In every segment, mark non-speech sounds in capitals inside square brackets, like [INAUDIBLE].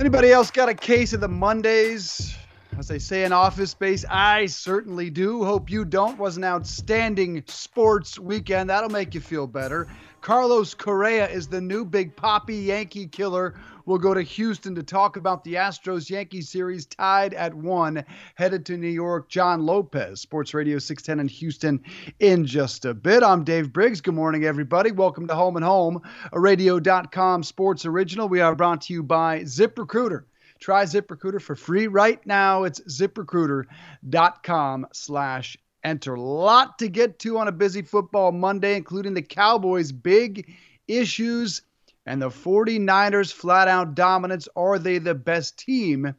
Anybody else got a case of the Mondays? As they say in office space, I certainly do. Hope you don't. Was an outstanding sports weekend. That'll make you feel better. Carlos Correa is the new Big Papi Yankee killer. We'll go to Houston to talk about the Astros Yankee series tied at one, headed to New York. John Lopez, Sports Radio 610 in Houston, in just a bit. I'm Dave Briggs. Good morning, everybody. Welcome to Home and Home, a radio.com sports original. We are brought to you by ZipRecruiter. Try ZipRecruiter for free right now. It's ziprecruiter.com slash enter. Lot to get to on a busy football Monday, including the Cowboys' big issues and the 49ers' flat out dominance. Are they the best team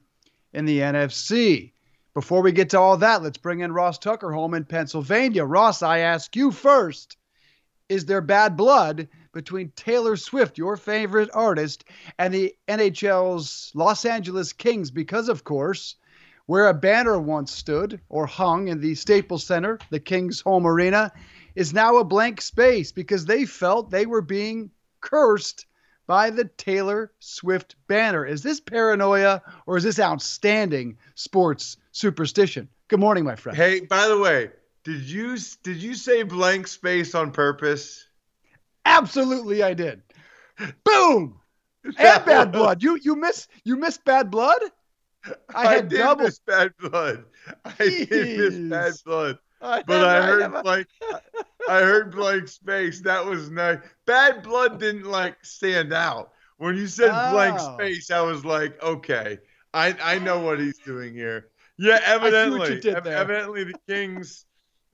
in the NFC? Before we get to all that, let's bring in Ross Tucker home in Pennsylvania. Ross, I ask you first is there bad blood between Taylor Swift, your favorite artist, and the NHL's Los Angeles Kings? Because, of course, where a banner once stood or hung in the Staples Center, the Kings' home arena, is now a blank space because they felt they were being cursed by the Taylor Swift banner. Is this paranoia or is this outstanding sports superstition? Good morning, my friend. Hey, by the way, did you did you say blank space on purpose? Absolutely, I did. Boom. And bad blood. You you miss you miss bad blood. I, I did double. miss bad blood. I Jeez. did miss bad blood. I but I heard I blank. I heard blank space. That was nice. Bad blood didn't like stand out. When you said oh. blank space, I was like, okay, I I know what he's doing here. Yeah, evidently, evidently the Kings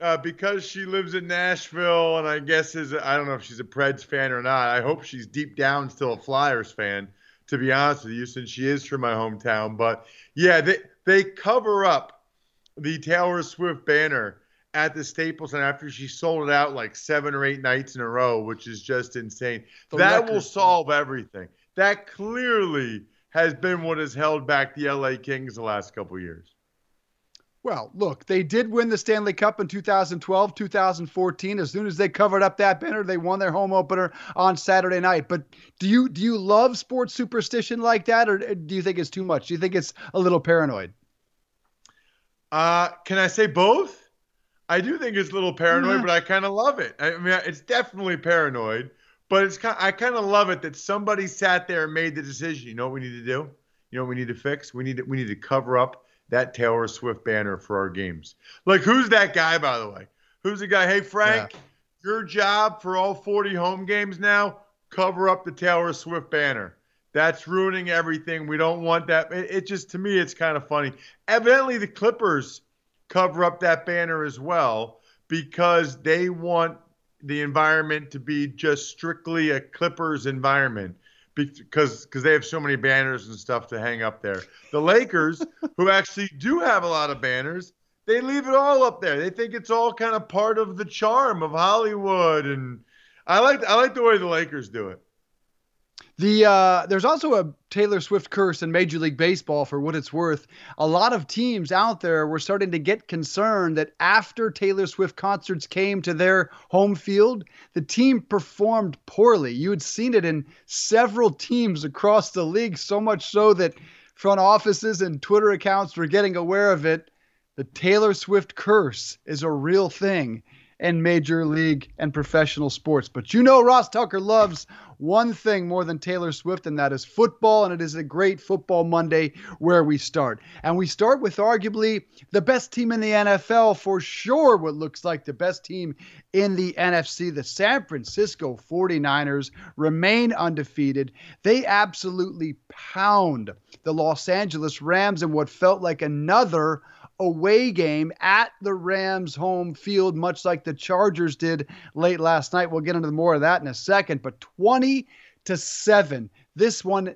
uh, because she lives in Nashville, and I guess is I don't know if she's a Preds fan or not. I hope she's deep down still a Flyers fan, to be honest with you, since she is from my hometown. But yeah, they they cover up the Taylor Swift banner at the Staples Center after she sold it out like seven or eight nights in a row, which is just insane. The that record. will solve everything. That clearly has been what has held back the LA Kings the last couple years. Well, look, they did win the Stanley Cup in 2012, 2014. As soon as they covered up that banner, they won their home opener on Saturday night. But do you do you love sports superstition like that, or do you think it's too much? Do you think it's a little paranoid? Uh, can I say both? I do think it's a little paranoid, but I kind of love it. I mean, it's definitely paranoid, but it's kind. I kind of love it that somebody sat there and made the decision. You know what we need to do? You know what we need to fix? We need to, we need to cover up that Taylor Swift banner for our games. Like, who's that guy, by the way? Who's the guy? Hey, Frank, yeah. your job for all 40 home games now, cover up the Taylor Swift banner. That's ruining everything. We don't want that. It, it just, to me, it's kind of funny. Evidently, the Clippers cover up that banner as well because they want the environment to be just strictly a Clippers environment because because they have so many banners and stuff to hang up there. The Lakers, [LAUGHS] who actually do have a lot of banners, they leave it all up there. They think it's all kind of part of the charm of Hollywood, and I like I like the way the Lakers do it. The uh, there's also a Taylor Swift curse in Major League Baseball. For what it's worth, a lot of teams out there were starting to get concerned that after Taylor Swift concerts came to their home field, the team performed poorly. You had seen it in several teams across the league, so much so that front offices and Twitter accounts were getting aware of it. The Taylor Swift curse is a real thing in major league and professional sports. But you know, Ross Tucker loves one thing more than Taylor Swift, and that is football. And it is a great football Monday where we start. And we start with arguably the best team in the NFL, for sure, what looks like the best team in the NFC. The San Francisco 49ers remain undefeated. They absolutely pound the Los Angeles Rams in what felt like another away game at the Rams home field, much like the Chargers did late last night. We'll get into more of that in a second. But 20 to 7. This one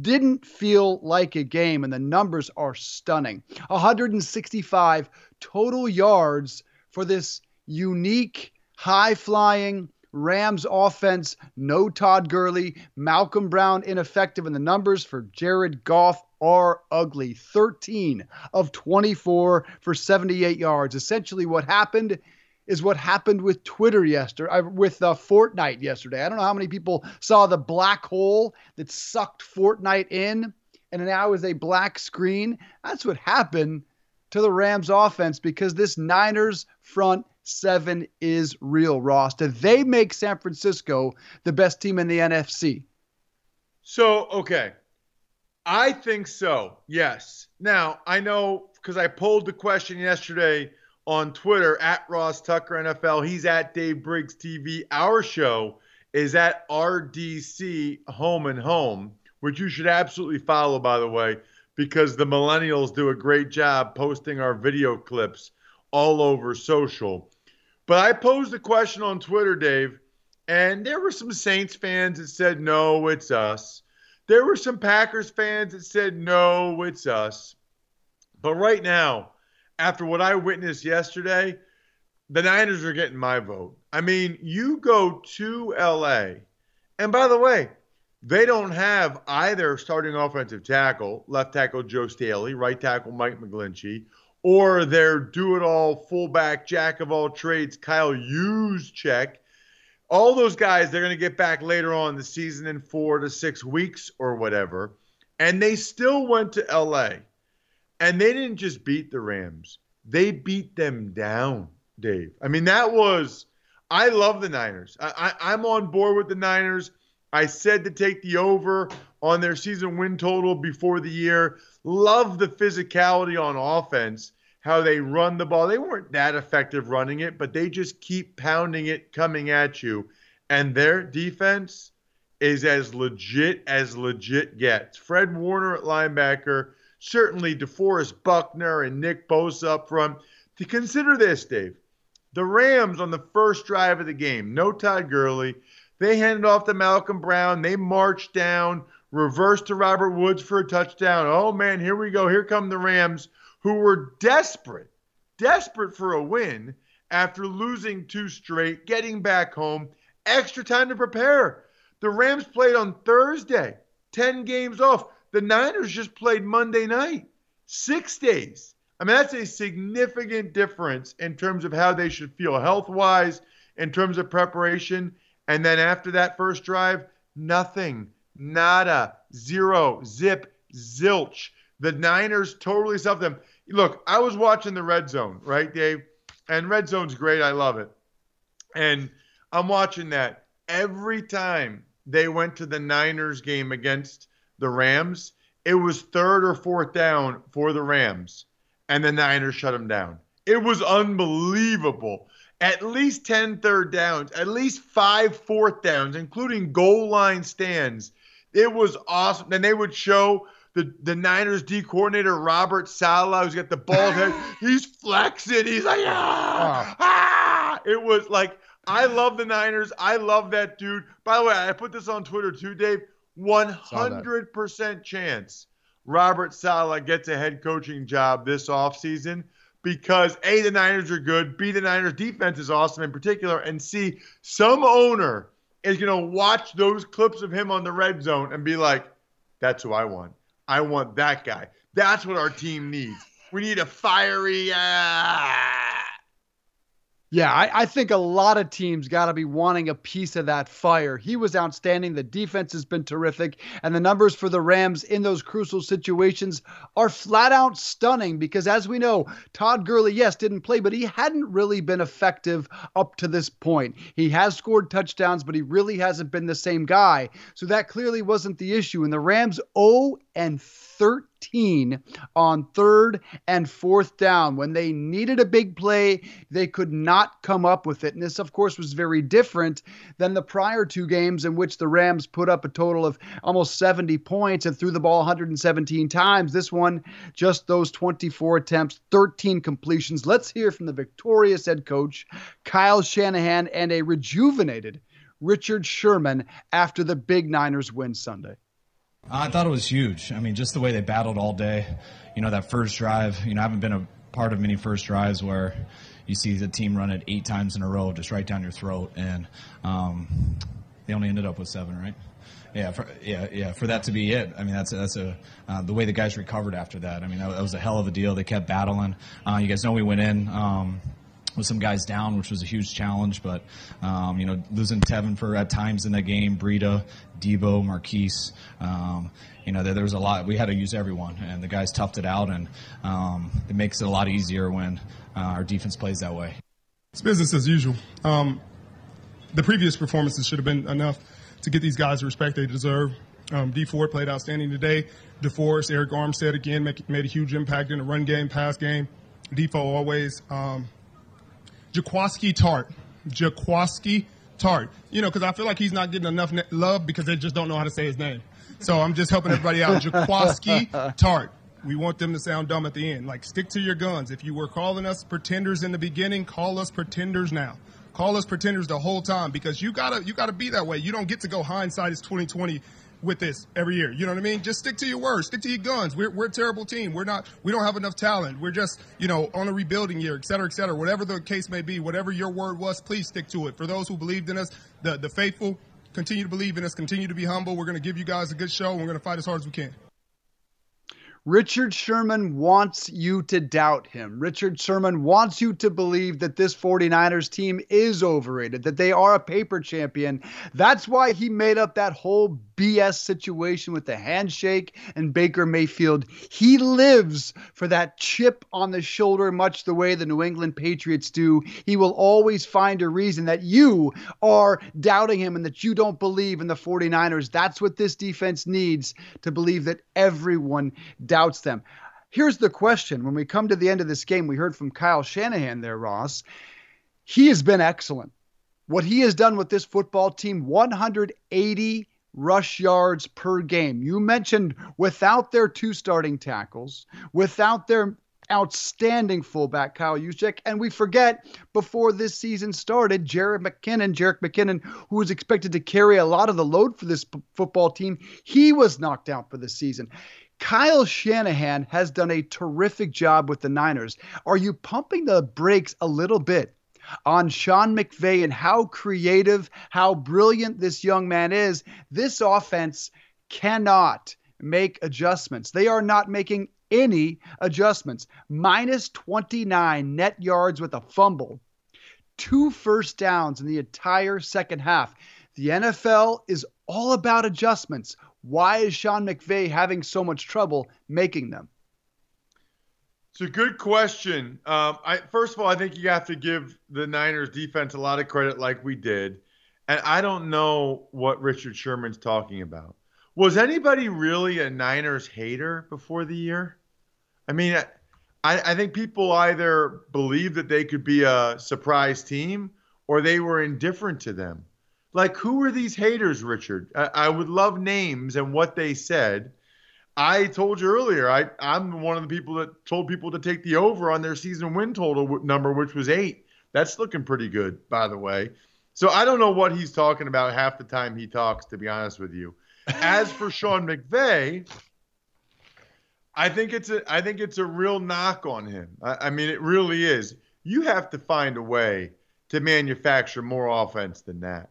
didn't feel like a game, and the numbers are stunning 165 total yards for this unique, high flying, Rams offense, no Todd Gurley, Malcolm Brown ineffective, and the numbers for Jared Goff are ugly. 13 of 24 for 78 yards. Essentially, what happened is what happened with Twitter yesterday, uh, with uh, Fortnite yesterday. I don't know how many people saw the black hole that sucked Fortnite in, and now is a black screen. That's what happened to the Rams offense because this Niners front seven is real, Ross. Do they make San Francisco the best team in the NFC? So, okay. I think so, yes. Now, I know because I pulled the question yesterday on Twitter at Ross Tucker NFL. He's at Dave Briggs TV. Our show is at RDC Home and Home, which you should absolutely follow, by the way, because the millennials do a great job posting our video clips all over social. But I posed a question on Twitter, Dave, and there were some Saints fans that said, no, it's us. There were some Packers fans that said, no, it's us. But right now, after what I witnessed yesterday, the Niners are getting my vote. I mean, you go to LA, and by the way, they don't have either starting offensive tackle, left tackle Joe Staley, right tackle Mike McGlinchey, or their do it all fullback, jack of all trades, Kyle Juszczyk. All those guys, they're going to get back later on the season in four to six weeks or whatever. And they still went to LA. And they didn't just beat the Rams, they beat them down, Dave. I mean, that was, I love the Niners. I, I, I'm on board with the Niners. I said to take the over on their season win total before the year. Love the physicality on offense, how they run the ball. They weren't that effective running it, but they just keep pounding it coming at you. And their defense is as legit as legit gets. Fred Warner at linebacker certainly DeForest Buckner and Nick Bosa up front. To consider this, Dave, the Rams on the first drive of the game, no Todd Gurley. They handed off to Malcolm Brown. They marched down, reversed to Robert Woods for a touchdown. Oh man, here we go. Here come the Rams, who were desperate, desperate for a win after losing two straight, getting back home, extra time to prepare. The Rams played on Thursday, 10 games off. The Niners just played Monday night, six days. I mean, that's a significant difference in terms of how they should feel health wise, in terms of preparation. And then after that first drive, nothing, nada, zero, zip, zilch. The Niners totally stuffed them. Look, I was watching the red zone, right, Dave? And red zone's great. I love it. And I'm watching that every time they went to the Niners game against the Rams, it was third or fourth down for the Rams, and the Niners shut them down. It was unbelievable. At least 10 third downs, at least five fourth downs, including goal line stands. It was awesome. And they would show the, the Niners D coordinator, Robert Saleh, who's got the bald head. [LAUGHS] He's flexing. He's like, ah, ah. It was like, I love the Niners. I love that dude. By the way, I put this on Twitter too, Dave. 100% chance Robert Saleh gets a head coaching job this offseason because A, the Niners are good, B, the Niners defense is awesome in particular, and C, some owner is going to watch those clips of him on the red zone and be like, that's who I want. I want that guy. That's what our team needs. We need a fiery. Uh, yeah, I, I, think a lot of teams got to be wanting a piece of that fire. He was outstanding. The defense has been terrific. And the numbers for the Rams in those crucial situations are flat out stunning because, as we know, Todd Gurley, yes, didn't play, but he hadn't really been effective up to this point. He has scored touchdowns, but he really hasn't been the same guy. So that clearly wasn't the issue. And the Rams 0 and 13 on third and fourth down. When they needed a big play, they could not come up with it. And this, of course, was very different than the prior two games in which the Rams put up a total of almost 70 points and threw the ball 117 times. This one, just those 24 attempts, 13 completions. Let's hear from the victorious head coach, Kyle Shanahan, and a rejuvenated Richard Sherman after the big Niners win Sunday. I thought it was huge. I mean, just the way they battled all day. You know, that first drive. You know, I haven't been a part of many first drives where you see the team run it eight times in a row, just right down your throat, and um, they only ended up with seven, right? Yeah, for, yeah, yeah. For that to be it, I mean, that's that's a uh, the way the guys recovered after that. I mean, that, that was a hell of a deal. They kept battling. Uh, you guys know we went in. Um, with some guys down, which was a huge challenge. But um, you know, losing Tevin for at times in that game, Breida, Deebo, Marquise. Um, you know, there, there, was a lot. We had to use everyone, and the guys toughed it out, and um, it makes it a lot easier when uh, our defense plays that way. It's business as usual. Um, the previous performances should have been enough to get these guys the respect they deserve. Um, Dee Ford played outstanding today. DeForest, Arik Armstead again make, made a huge impact in the run game, pass game. Defoe always. Um, Jaquiski Tartt. Jaquiski Tartt. You know, because I feel like he's not getting enough love because they just don't know how to say his name. So I'm just helping everybody out. Jaquiski [LAUGHS] Tartt. We want them to sound dumb at the end. Like, stick to your guns. If you were calling us pretenders in the beginning, call us pretenders now. Call us pretenders the whole time because you gotta you gotta be that way. You don't get to go hindsight is 2020 with this every year. You know what I mean? Just stick to your words, stick to your guns. We're, we're a terrible team. We're not, we don't have enough talent. We're just, you know, on a rebuilding year, et cetera, et cetera. Whatever the case may be, whatever your word was, please stick to it. For those who believed in us, the, the faithful, continue to believe in us, continue to be humble. We're going to give you guys a good show. We're going to fight as hard as we can. Richard Sherman wants you to doubt him. Richard Sherman wants you to believe that this 49ers team is overrated, that they are a paper champion. That's why he made up that whole BS situation with the handshake and Baker Mayfield. He lives for that chip on the shoulder, much the way the New England Patriots do. He will always find a reason that you are doubting him and that you don't believe in the 49ers. That's what this defense needs to believe that everyone doubts them. Here's the question when we come to the end of this game, we heard from Kyle Shanahan there, Ross. He has been excellent. What he has done with this football team 180 rush yards per game. You mentioned without their two starting tackles, without their outstanding fullback Kyle Juszczyk. And we forget before this season started, Jared McKinnon, Jerick McKinnon, who was expected to carry a lot of the load for this p- football team, he was knocked out for the season. Kyle Shanahan has done a terrific job with the Niners. Are you pumping the brakes a little bit on Sean McVay and how creative, how brilliant this young man is? This offense cannot make adjustments. They are not making any adjustments. Minus 29 net yards with a fumble, two first downs in the entire second half. The NFL is all about adjustments. Why is Sean McVay having so much trouble making them? It's a good question. Um, I, first of all, I think you have to give the Niners defense a lot of credit, like we did. And I don't know what Richard Sherman's talking about. Was anybody really a Niners hater before the year? I mean, I, I think people either believed that they could be a surprise team or they were indifferent to them. Like, who were these haters, Richard? I, I would love names and what they said. I told you earlier, I, I'm one of the people that told people to take the over on their season win total number, which was eight. That's looking pretty good, by the way. So I don't know what he's talking about half the time he talks, to be honest with you. As for [LAUGHS] Sean McVay, I think it's a I think it's a real knock on him. I, I mean, it really is. You have to find a way to manufacture more offense than that.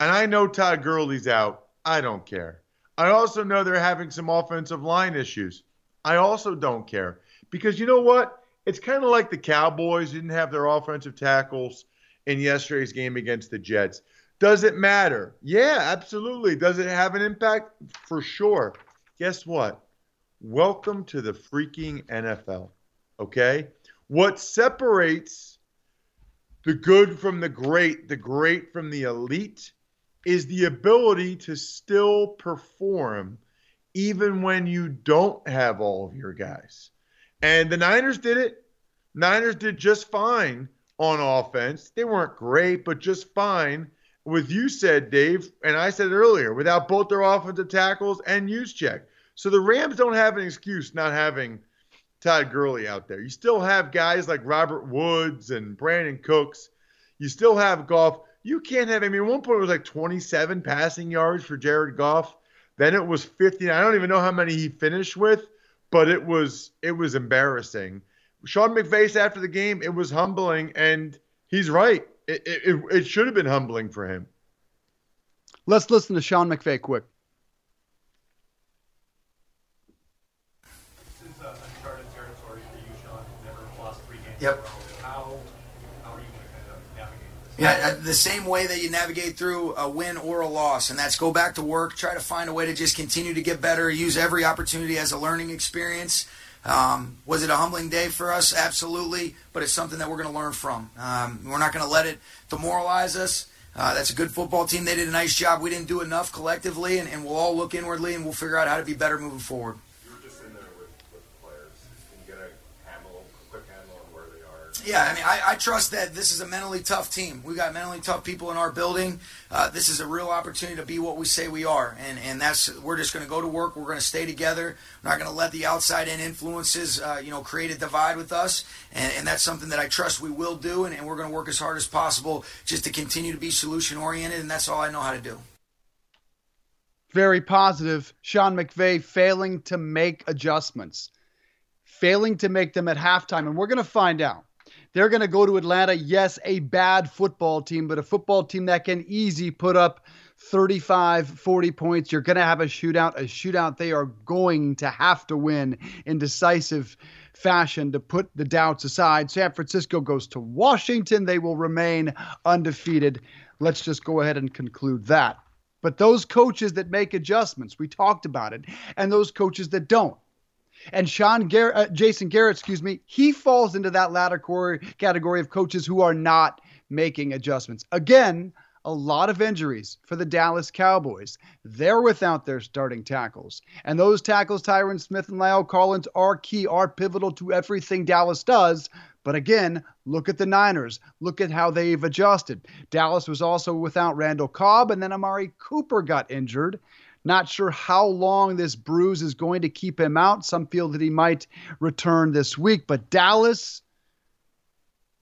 And I know Todd Gurley's out. I don't care. I also know they're having some offensive line issues. I also don't care. Because you know what? It's kind of like the Cowboys didn't have their offensive tackles in yesterday's game against the Jets. Does it matter? Yeah, absolutely. Does it have an impact? For sure. Guess what? Welcome to the freaking NFL. Okay? What separates the good from the great, the great from the elite, is the ability to still perform even when you don't have all of your guys. And the Niners did it. Niners did just fine on offense. They weren't great, but just fine. With you said, Dave, and I said earlier, without both their offensive tackles and Juszczyk. So the Rams don't have an excuse not having Todd Gurley out there. You still have guys like Robert Woods and Brandin Cooks. You still have Goff. You can't have. I mean, at one point it was like 27 passing yards for Jared Goff. Then it was 50. I don't even know how many he finished with, but it was it was embarrassing. Sean McVay after the game, it was humbling, and he's right. It, it, it should have been humbling for him. Let's listen to Sean McVay quick. This is uh, uncharted territory for you, Sean. Never lost three games Yep. in a row. How, how are you going to kind of navigate this? Yeah, uh, the same way that you navigate through a win or a loss, and that's go back to work, try to find a way to just continue to get better, use every opportunity as a learning experience. Um, was it a humbling day for us? Absolutely, but it's something that we're going to learn from. Um, we're not going to let it demoralize us. Uh, that's a good football team. They did a nice job. We didn't do enough collectively, and, and we'll all look inwardly and we'll figure out how to be better moving forward. Yeah, I mean, I, I trust that this is a mentally tough team. We got mentally tough people in our building. Uh, this is a real opportunity to be what we say we are, and and that's we're just going to go to work. We're going to stay together. We're not going to let the outside in influences, uh, you know, create a divide with us, and, and that's something that I trust we will do, and, and we're going to work as hard as possible just to continue to be solution oriented, and that's all I know how to do. Very positive. Sean McVay failing to make adjustments, failing to make them at halftime. And we're going to find out. They're going to go to Atlanta. Yes, a bad football team, but a football team that can easy put up 35, 40 points. You're going to have a shootout, a shootout they are going to have to win in decisive fashion to put the doubts aside. San Francisco goes to Washington. They will remain undefeated. Let's just go ahead and conclude that. But those coaches that make adjustments, we talked about it, and those coaches that don't. And Sean Garrett, uh, Jason Garrett, excuse me, he falls into that latter core category of coaches who are not making adjustments. Again, a lot of injuries for the Dallas Cowboys. They're without their starting tackles. And those tackles, Tyron Smith and La'el Collins, are key, are pivotal to everything Dallas does. But again, look at the Niners. Look at how they've adjusted. Dallas was also without Randall Cobb, and then Amari Cooper got injured. Not sure how long this bruise is going to keep him out. Some feel that he might return this week, but Dallas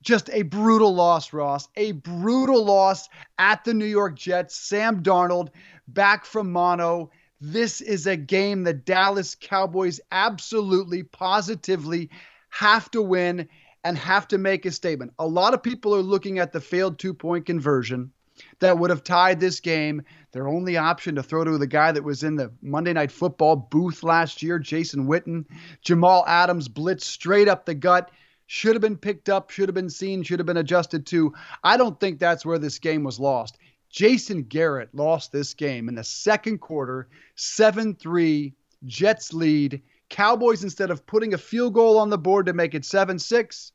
just a brutal loss, Ross. A brutal loss at the New York Jets. Sam Darnold back from mono. This is a game the Dallas Cowboys absolutely, positively have to win and have to make a statement. A lot of people are looking at the failed two point conversion that would have tied this game. Their only option to throw to the guy that was in the Monday Night Football booth last year, Jason Witten. Jamal Adams blitz straight up the gut. Should have been picked up, should have been seen, should have been adjusted to. I don't think that's where this game was lost. Jason Garrett lost this game in the second quarter, 7 3, Jets lead. Cowboys, instead of putting a field goal on the board to make it 7 6,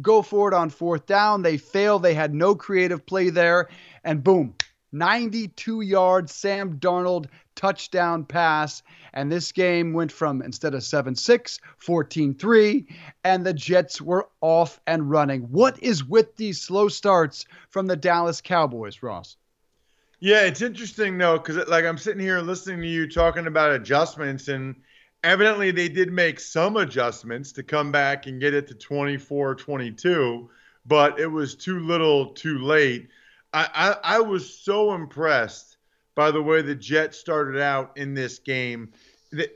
go for it on fourth down. They fail. They had no creative play there. And boom, 92 yards, Sam Darnold touchdown pass. And this game went from instead of 7 6, 14 3, and the Jets were off and running. What is with these slow starts from the Dallas Cowboys, Ross? Yeah, it's interesting though, because like I'm sitting here listening to you talking about adjustments, and evidently they did make some adjustments to come back and get it to 24 22, but it was too little too late. I, I, I was so impressed by the way the Jets started out in this game.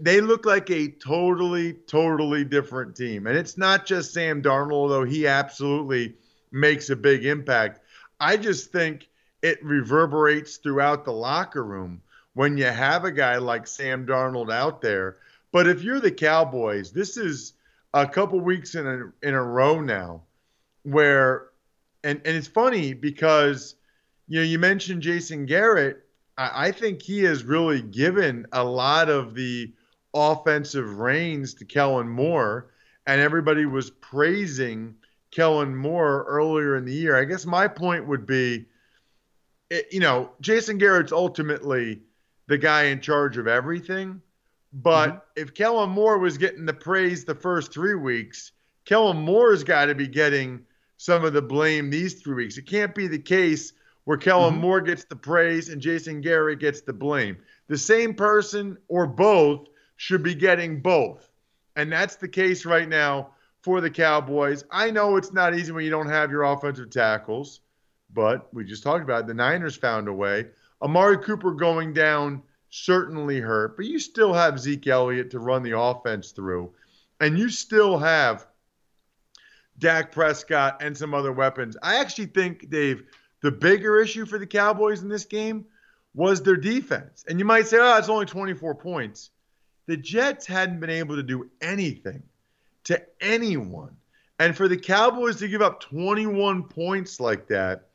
They, look like a totally, totally different team. And it's not just Sam Darnold, although he absolutely makes a big impact. I just think it reverberates throughout the locker room when you have a guy like Sam Darnold out there. But if you're the Cowboys, this is a couple weeks in a in a row now where and and it's funny because you know you mentioned Jason Garrett. I, I think he has really given a lot of the offensive reins to Kellen Moore, and everybody was praising Kellen Moore earlier in the year. I guess my point would be, you know, Jason Garrett's ultimately the guy in charge of everything. But mm-hmm. if Kellen Moore was getting the praise the first three weeks, Kellen Moore's got to be getting some of the blame these three weeks. It can't be the case where Kellen mm-hmm. Moore gets the praise and Jason Garrett gets the blame. The same person or both should be getting both. And that's the case right now for the Cowboys. I know it's not easy when you don't have your offensive tackles, but we just talked about it. The Niners found a way. Amari Cooper going down certainly hurt, but you still have Zeke Elliott to run the offense through, and you still have Dak Prescott and some other weapons. I actually think, Dave, the bigger issue for the Cowboys in this game was their defense. And you might say, oh, it's only 24 points. The Jets hadn't been able to do anything to anyone. And for the Cowboys to give up 21 points like that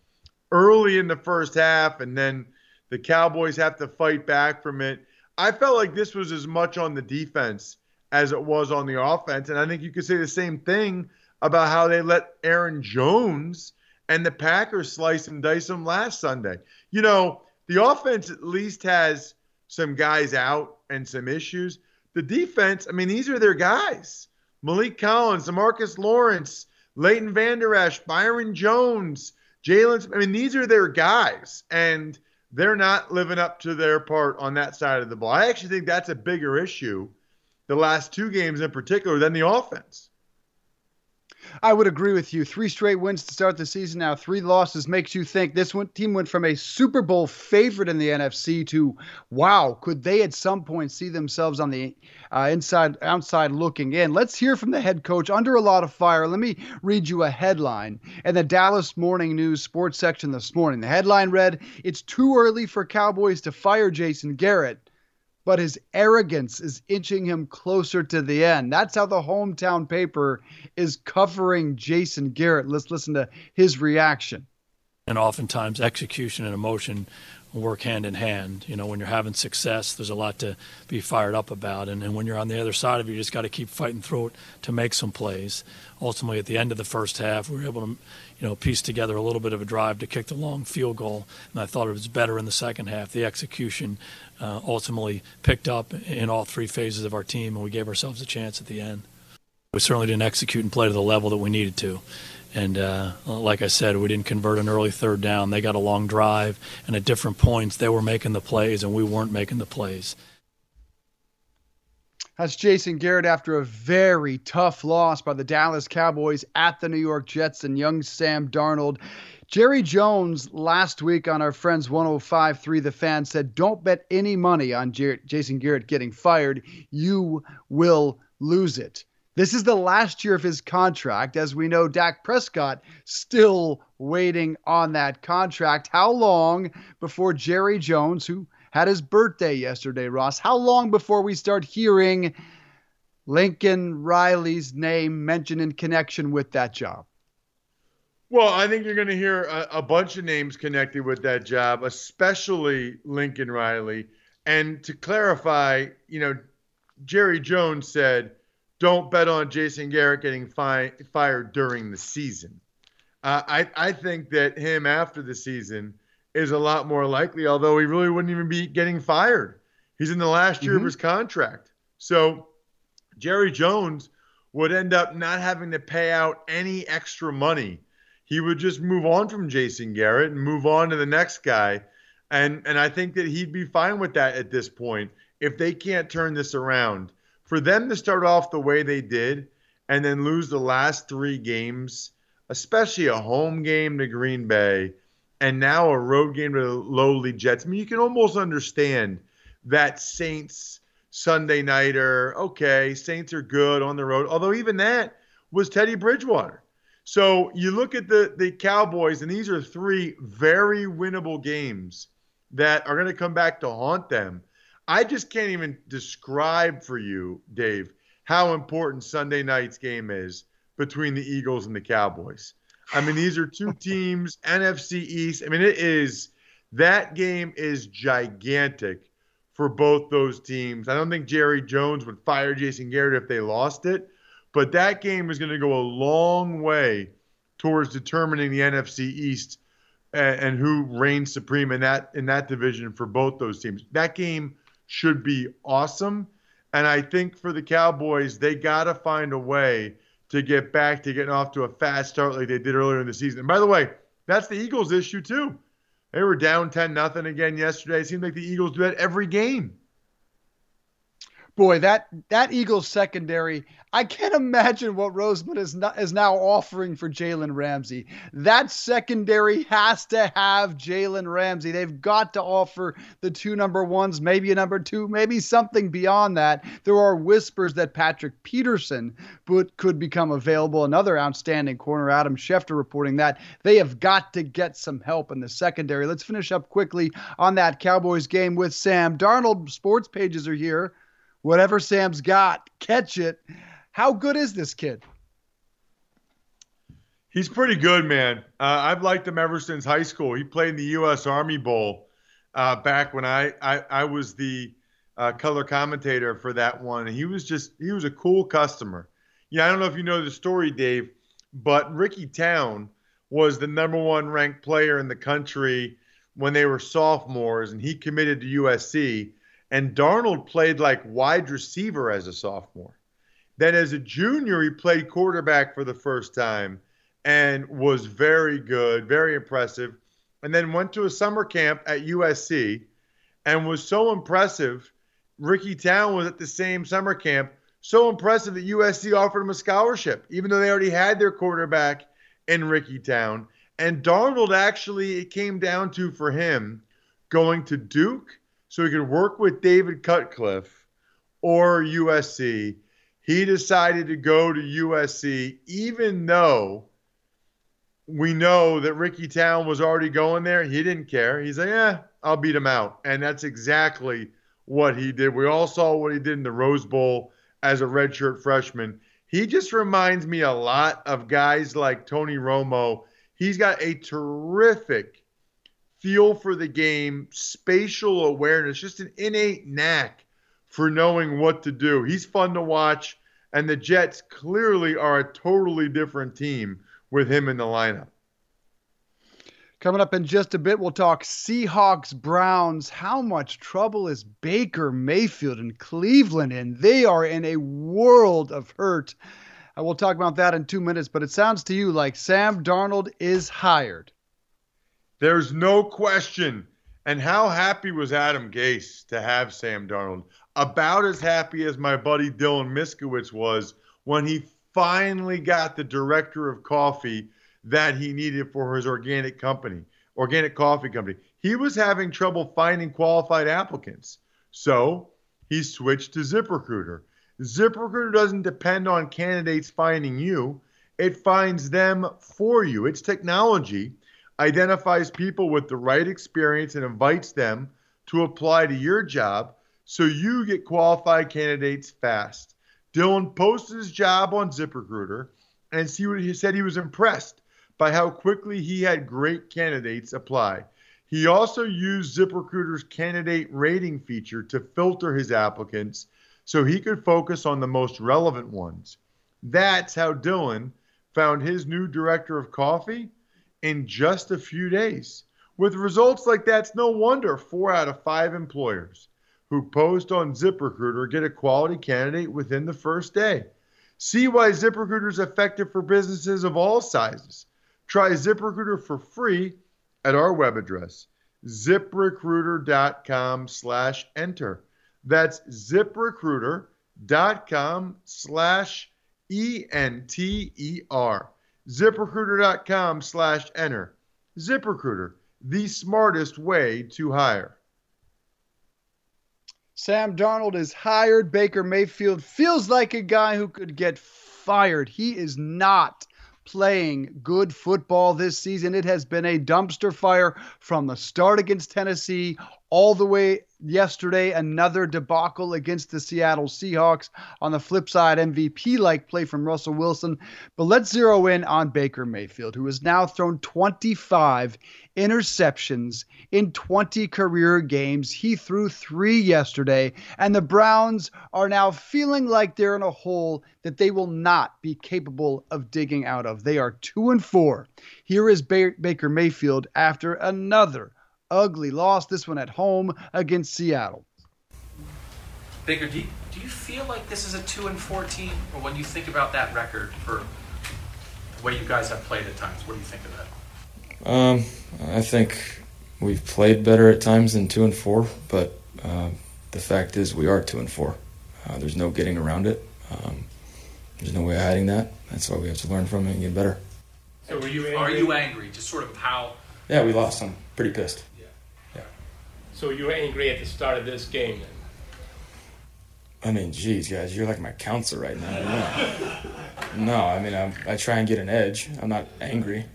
early in the first half, and then the Cowboys have to fight back from it, I felt like this was as much on the defense as it was on the offense. And I think you could say the same thing about how they let Aaron Jones and the Packers slice and dice them last Sunday. You know, the offense at least has some guys out and some issues. The defense, I mean, these are their guys. Maliek Collins, Marcus Lawrence, Leighton Vander Esch, Byron Jones, Jalen. I mean, these are their guys, and they're not living up to their part on that side of the ball. I actually think that's a bigger issue, the last two games in particular, than the offense. I would agree with you. Three straight wins to start the season now, three losses makes you think this one, team went from a Super Bowl favorite in the NFC to wow, could they at some point see themselves on the uh, inside outside looking in? Let's hear from the head coach under a lot of fire. Let me read you a headline in the Dallas Morning News sports section this morning. The headline read, "It's too early for Cowboys to fire Jason Garrett." But his arrogance is inching him closer to the end. That's how the hometown paper is covering Jason Garrett. Let's listen to his reaction. And oftentimes, execution and emotion work hand in hand. You know, when you're having success, there's a lot to be fired up about. And, and when you're on the other side of it, you just got to keep fighting through it to make some plays. Ultimately, at the end of the first half, we were able to, you know, piece together a little bit of a drive to kick the long field goal. And I thought it was better in the second half. The execution uh, ultimately picked up in all three phases of our team, and we gave ourselves a chance at the end. We certainly didn't execute and play to the level that we needed to. And uh, like I said, we didn't convert an early third down. They got a long drive, and at different points, they were making the plays, and we weren't making the plays. That's Jason Garrett after a very tough loss by the Dallas Cowboys at the New York Jets and young Sam Darnold. Jerry Jones last week on our friends 105.3 The Fan said, Don't bet any money on J- Jason Garrett getting fired. You will lose it. This is the last year of his contract. As we know, Dak Prescott still waiting on that contract. How long before Jerry Jones, who had his birthday yesterday, Ross, how long before we start hearing Lincoln Riley's name mentioned in connection with that job? Well, I think you're going to hear a, a, bunch of names connected with that job, especially Lincoln Riley. And to clarify, you know, Jerry Jones said don't bet on Jason Garrett getting fi- fired during the season. Uh, I, I think that him after the season is a lot more likely, although he really wouldn't even be getting fired. He's in the last year mm-hmm. of his contract. So Jerry Jones would end up not having to pay out any extra money. He would just move on from Jason Garrett and move on to the next guy. And and I think that he'd be fine with that at this point if they can't turn this around for them to start off the way they did and then lose the last three games, especially a home game to Green Bay and now a road game to the lowly Jets. I mean, you can almost understand that Saints Sunday nighter. Okay, Saints are good on the road, although even that was Teddy Bridgewater. So you look at the the Cowboys, and these are three very winnable games that are going to come back to haunt them. I just can't even describe for you, Dave, how important Sunday night's game is between the Eagles and the Cowboys. I mean, these are two teams, NFC East. I mean, it is that game is gigantic for both those teams. I don't think Jerry Jones would fire Jason Garrett if they lost it, but that game is going to go a long way towards determining the NFC East and, and who reigns supreme in that in that division for both those teams. That game should be awesome. And I think for the Cowboys, they got to find a way to get back to getting off to a fast start like they did earlier in the season. And by the way, that's the Eagles' issue too. They were down 10 nothing again yesterday. It seemed like the Eagles do that every game. Boy, that that Eagles secondary, I can't imagine what Roseman is not, is now offering for Jalen Ramsey. That secondary has to have Jalen Ramsey. They've got to offer the two number ones, maybe a number two, maybe something beyond that. There are whispers that Patrick Peterson would, could become available. Another outstanding corner, Adam Schefter, reporting that they have got to get some help in the secondary. Let's finish up quickly on that Cowboys game with Sam Darnold. Sports pages are here. Whatever Sam's got, catch it. How good is this kid? He's pretty good, man. Uh, I've liked him ever since high school. He played in the U.S. Army Bowl uh, back when I, I, I was the uh, color commentator for that one. He was just he was a cool customer. Yeah, I don't know if you know the story, Dave, but Ricky Town was the number one ranked player in the country when they were sophomores, and he committed to USC. And Darnold played like wide receiver as a sophomore. Then as a junior, he played quarterback for the first time and was very good, very impressive. And then went to a summer camp at USC and was so impressive. Ricky Town was at the same summer camp, so impressive that USC offered him a scholarship, even though they already had their quarterback in Ricky Town. And Darnold actually, it came down to for him going to Duke so he could work with David Cutcliffe or USC he decided to go to USC, even though we know that Ricky Town was already going there. He didn't care. He's like, yeah, I'll beat him out. And that's exactly what he did. We all saw what he did in the Rose Bowl as a redshirt freshman. He just reminds me a lot of guys like Tony Romo. He's got a terrific feel for the game, spatial awareness, just an innate knack for knowing what to do. He's fun to watch, and the Jets clearly are a totally different team with him in the lineup. Coming up in just a bit, we'll talk Seahawks Browns. How much trouble is Baker Mayfield and Cleveland in? They are in a world of hurt. I will talk about that in two minutes, but it sounds to you like Sam Darnold is hired. There's no question. And how happy was Adam Gase to have Sam Darnold? about as happy as my buddy Dylan Miskowitz was when he finally got the director of coffee that he needed for his organic company, organic coffee company. He was having trouble finding qualified applicants. So he switched to ZipRecruiter. ZipRecruiter doesn't depend on candidates finding you, it finds them for you. Its technology identifies people with the right experience and invites them to apply to your job so you get qualified candidates fast. Dylan posted his job on ZipRecruiter and see what he said he was impressed by how quickly he had great candidates apply. He also used ZipRecruiter's candidate rating feature to filter his applicants so he could focus on the most relevant ones. That's how Dylan found his new director of coffee in just a few days. With results like that, it's no wonder four out of five employers who post on ZipRecruiter get a quality candidate within the first day. See why ZipRecruiter is effective for businesses of all sizes. Try ZipRecruiter for free at our web address, ziprecruiter.com slash enter. That's ziprecruiter.com slash E-N-T-E-R. ZipRecruiter.com slash enter. ZipRecruiter, the smartest way to hire. Sam Darnold is hired. Baker Mayfield feels like a guy who could get fired. He is not playing good football this season. It has been a dumpster fire from the start against Tennessee all the way yesterday. Another debacle against the Seattle Seahawks. On the flip side, MVP like play from Russell Wilson. But let's zero in on Baker Mayfield, who has now thrown 25 interceptions in 20 career games. He threw three yesterday, and the Browns are now feeling like they're in a hole that they will not be capable of digging out of. They are two and four. Here is ba- Baker Mayfield after another ugly loss, this one at home against Seattle. Baker, do you, do you feel like this is a 2 and 4 team? Or when you think about that record for the way you guys have played at times, what do you think of that? Um, I think we've played better at times than 2 and 4, but uh, the fact is we are 2 and 4. Uh, there's no getting around it. Um, there's no way of hiding that. That's why we have to learn from it and get better. So were you angry? Are you angry? Just sort of how? Yeah, we lost. I'm pretty pissed. Yeah. Yeah. So you were angry at the start of this game then? I mean, geez, guys, you're like my counselor right now. No, no I mean, I'm, I try and get an edge. I'm not angry.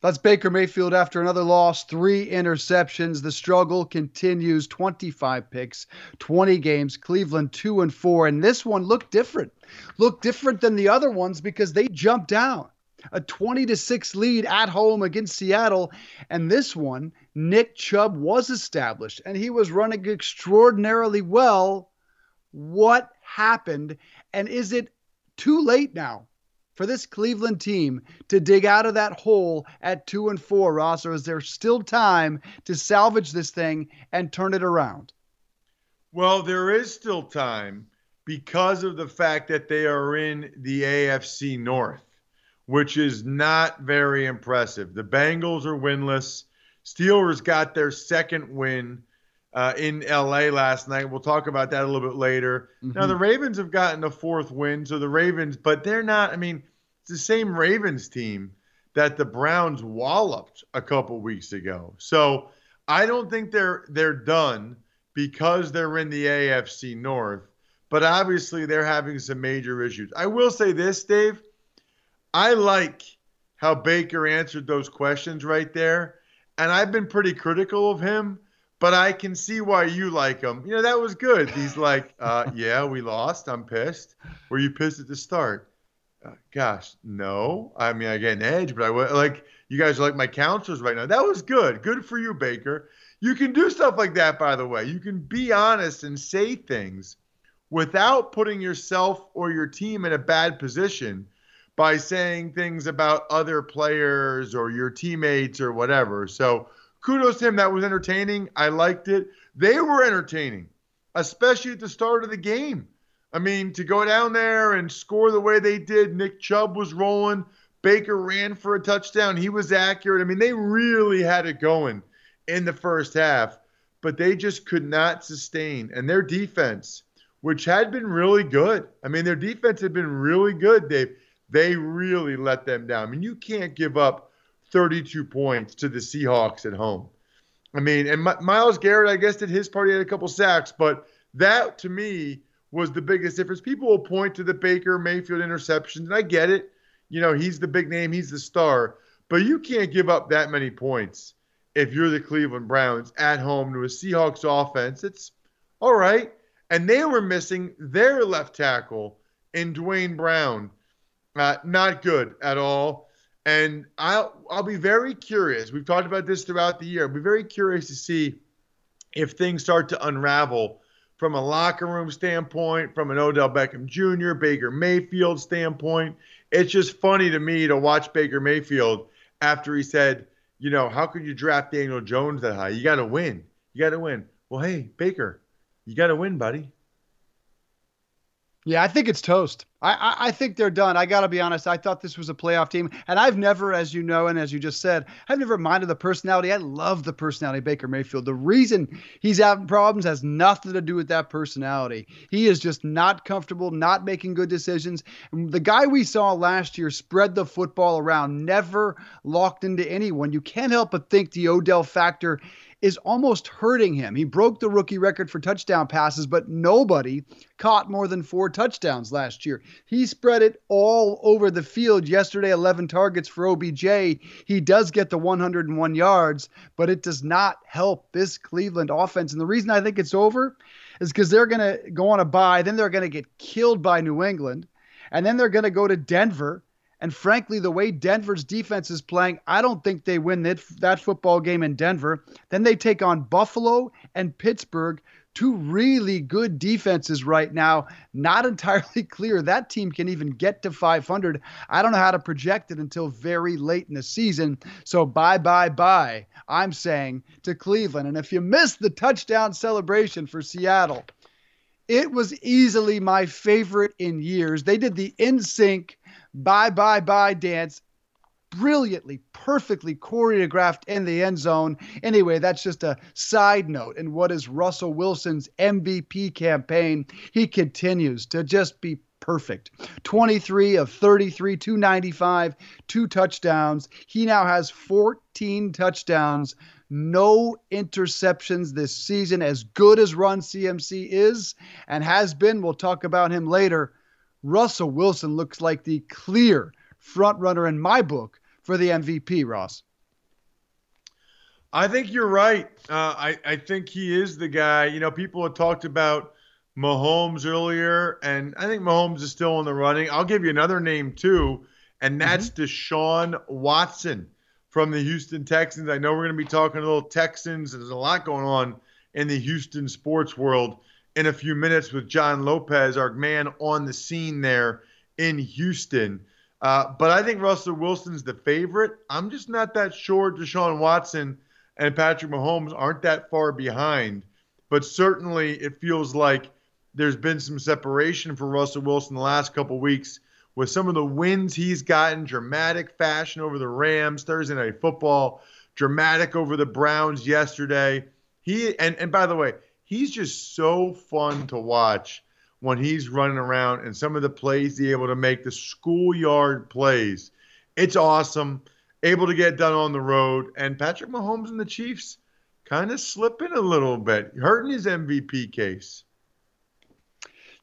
That's Baker Mayfield after another loss, three interceptions. The struggle continues 25 picks, 20 games. Cleveland 2 and 4. And this one looked different. Looked different than the other ones because they jumped down. A 20 to 6 lead at home against Seattle. And this one, Nick Chubb was established and he was running extraordinarily well. What happened? And is it too late now for this Cleveland team to dig out of that hole at two and four, Ross, or is there still time to salvage this thing and turn it around? Well, there is still time because of the fact that they are in the AFC North, which is not very impressive. The Bengals are winless. Steelers got their second win uh, in LA last night. We'll talk about that a little bit later. Mm-hmm. Now the Ravens have gotten a fourth win, so the Ravens, but they're not. I mean, it's the same Ravens team that the Browns walloped a couple weeks ago. So I don't think they're they're done because they're in the AFC North. But obviously they're having some major issues. I will say this, Dave. I like how Baker answered those questions right there. And I've been pretty critical of him but I can see why you like him. You know, that was good. He's like, uh, [LAUGHS] yeah, we lost. I'm pissed. Were you pissed at the start? Uh, gosh, no. I mean, I get an edge, but I like you guys are like my counselors right now. That was good. Good for you, Baker. You can do stuff like that, by the way. You can be honest and say things without putting yourself or your team in a bad position by saying things about other players or your teammates or whatever. So, kudos to him. That was entertaining. I liked it. They were entertaining, especially at the start of the game. I mean, to go down there and score the way they did, Nick Chubb was rolling. Baker ran for a touchdown. He was accurate. I mean, they really had it going in the first half, but they just could not sustain. And their defense, which had been really good, I mean, their defense had been really good, Dave. They really let them down. I mean, you can't give up 32 points to the Seahawks at home. I mean, and Myles Garrett, I guess, did his part. He had a couple sacks, but that to me was the biggest difference. People will point to the Baker Mayfield interceptions, and I get it. You know, he's the big name, he's the star, but you can't give up that many points if you're the Cleveland Browns at home to a Seahawks offense. It's all right. And they were missing their left tackle in Duane Brown. Uh, not good at all. And I'll I'll be very curious. We've talked about this throughout the year. I'll be very curious to see if things start to unravel from a locker room standpoint, from an Odell Beckham Jr., Baker Mayfield standpoint. It's just funny to me to watch Baker Mayfield after he said, you know, how could you draft Daniel Jones that high? You got to win. You got to win. Well, hey, Baker, you got to win, buddy. Yeah, I think it's toast. I, I, think they're done. I got to be honest. I thought this was a playoff team, and I've never, as you know, and as you just said, I've never minded the personality. I love the personality Baker Mayfield. The reason he's having problems has nothing to do with that personality. He is just not comfortable, not making good decisions. The guy we saw last year spread the football around, never locked into anyone. You can't help but think the Odell factor is almost hurting him. He broke the rookie record for touchdown passes, but nobody caught more than four touchdowns last year. He spread it all over the field yesterday, 11 targets for OBJ. He does get the 101 yards, but it does not help this Cleveland offense. And the reason I think it's over is because they're going to go on a bye, then they're going to get killed by New England, and then they're going to go to Denver and frankly, the way Denver's defense is playing, I don't think they win that, that football game in Denver. Then they take on Buffalo and Pittsburgh, two really good defenses right now. Not [LAUGHS] entirely clear that team can even get to 500. I don't know how to project it until very late in the season. So bye, bye, bye. I'm saying to Cleveland. And if you missed the touchdown celebration for Seattle, it was easily my favorite in years. They did the NSYNC bye bye bye dance brilliantly, perfectly choreographed in the end zone. Anyway, that's just a side note And what is Russell Wilson's MVP campaign. He continues to just be perfect. 23 of 33, 295, two touchdowns. He now has 14 touchdowns, no interceptions this season. As good as Run CMC is and has been, we'll talk about him later. Russell Wilson looks like the clear front runner in my book for the MVP, Ross. I think you're right. Uh, I, I think he is the guy. You know, people have talked about Mahomes earlier, and I think Mahomes is still in the running. I'll give you another name too, and that's mm-hmm. Deshaun Watson from the Houston Texans. I know we're going to be talking a little Texans. There's a lot going on in the Houston sports world in a few minutes with John Lopez, our man on the scene there in Houston. Uh, but I think Russell Wilson's the favorite. I'm just not that sure Deshaun Watson and Patrick Mahomes aren't that far behind. But certainly it feels like there's been some separation for Russell Wilson the last couple weeks with some of the wins he's gotten, dramatic fashion over the Rams Thursday night football, dramatic over the Browns yesterday. He and and by the way, he's just so fun to watch when he's running around and some of the plays he's able to make the schoolyard plays. It's awesome. Able to get done on the road. And Patrick Mahomes and the Chiefs kind of slipping a little bit, hurting his MVP case.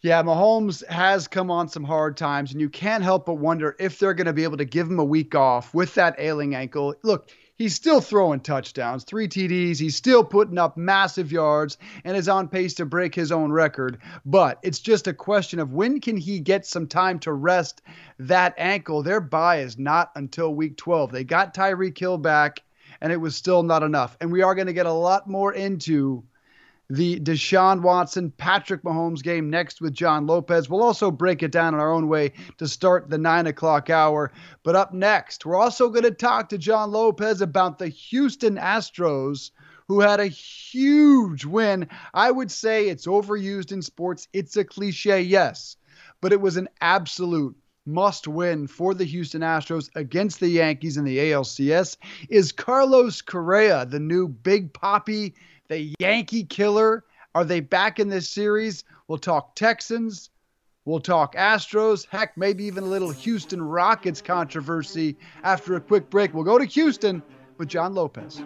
Yeah, Mahomes has come on some hard times, and you can't help but wonder if they're going to be able to give him a week off with that ailing ankle. Look, he's still throwing touchdowns, three TDs. He's still putting up massive yards and is on pace to break his own record. But it's just a question of when can he get some time to rest that ankle? Their bye is not until week 12. They got Tyreek Hill back, and it was still not enough. And we are going to get a lot more into the Deshaun Watson, Patrick Mahomes game next with John Lopez. We'll also break it down in our own way to start the nine o'clock hour. But up next, we're also going to talk to John Lopez about the Houston Astros, who had a huge win. I would say it's overused in sports. It's a cliche, yes, but it was an absolute must win for the Houston Astros against the Yankees in the ALCS. Is Carlos Correa the new Big Papi? The Yankee killer. Are they back in this series? We'll talk Texans. We'll talk Astros. Heck, maybe even a little Houston Rockets controversy after a quick break. We'll go to Houston with John Lopez.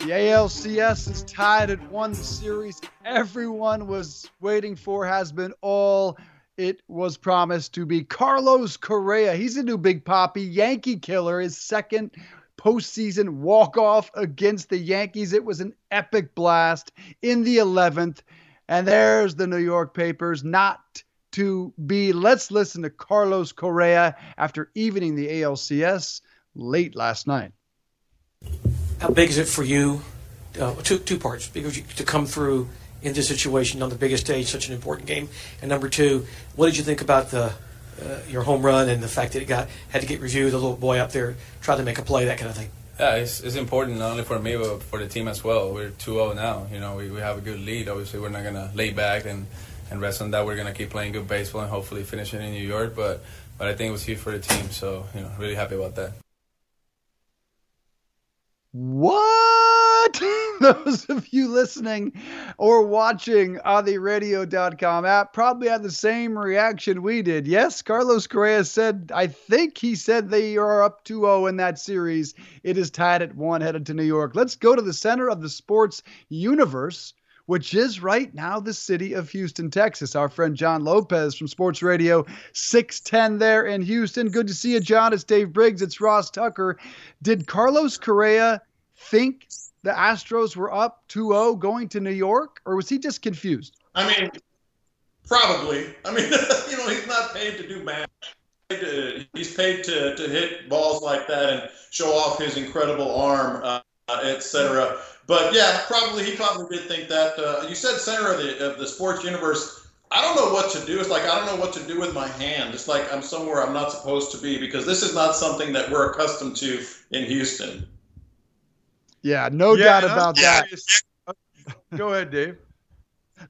The ALCS is tied at one. The series everyone was waiting for has been all it was promised to be. Carlos Correa, he's a new Big Papi. Yankee killer, his second postseason walk off against the Yankees. It was an epic blast in the 11th. And there's the New York papers not to be. Let's listen to Carlos Correa after evening the ALCS late last night. How big is it for you? Uh, two two parts because you, to come through in this situation on the biggest stage, such an important game. And number two, what did you think about the uh, your home run and the fact that it got had to get reviewed. The little boy up there tried to make a play, that kind of thing. Yeah, it's, it's important not only for me but for the team as well. We're 2-0 now. You know, we, we have a good lead. Obviously, we're not gonna lay back and, and rest on that. We're gonna keep playing good baseball and hopefully finish it in New York. But but I think it was huge for the team. So you know, really happy about that. What? [LAUGHS] Those of you listening or watching on the radio.com app probably had the same reaction we did. Yes, Carlos Correa said, I think he said they are up 2 0 in that series. It is tied at one headed to New York. Let's go to the center of the sports universe which is right now the city of Houston, Texas. Our friend John Lopez from Sports Radio 610 there in Houston. Good to see you, John. It's Dave Briggs. It's Ross Tucker. Did Carlos Correa think the Astros were up 2 0 going to New York, or was he just confused? I mean, probably. I mean, [LAUGHS] you know, he's not paid to do math. He's paid to, to hit balls like that and show off his incredible arm, uh, etc. But yeah, probably he probably did think that. Uh, you said center of the of the sports universe. I don't know what to do. It's like I don't know what to do with my hand. It's like I'm somewhere I'm not supposed to be because this is not something that we're accustomed to in Houston. Yeah, no yeah, doubt about that. Go ahead, Dave.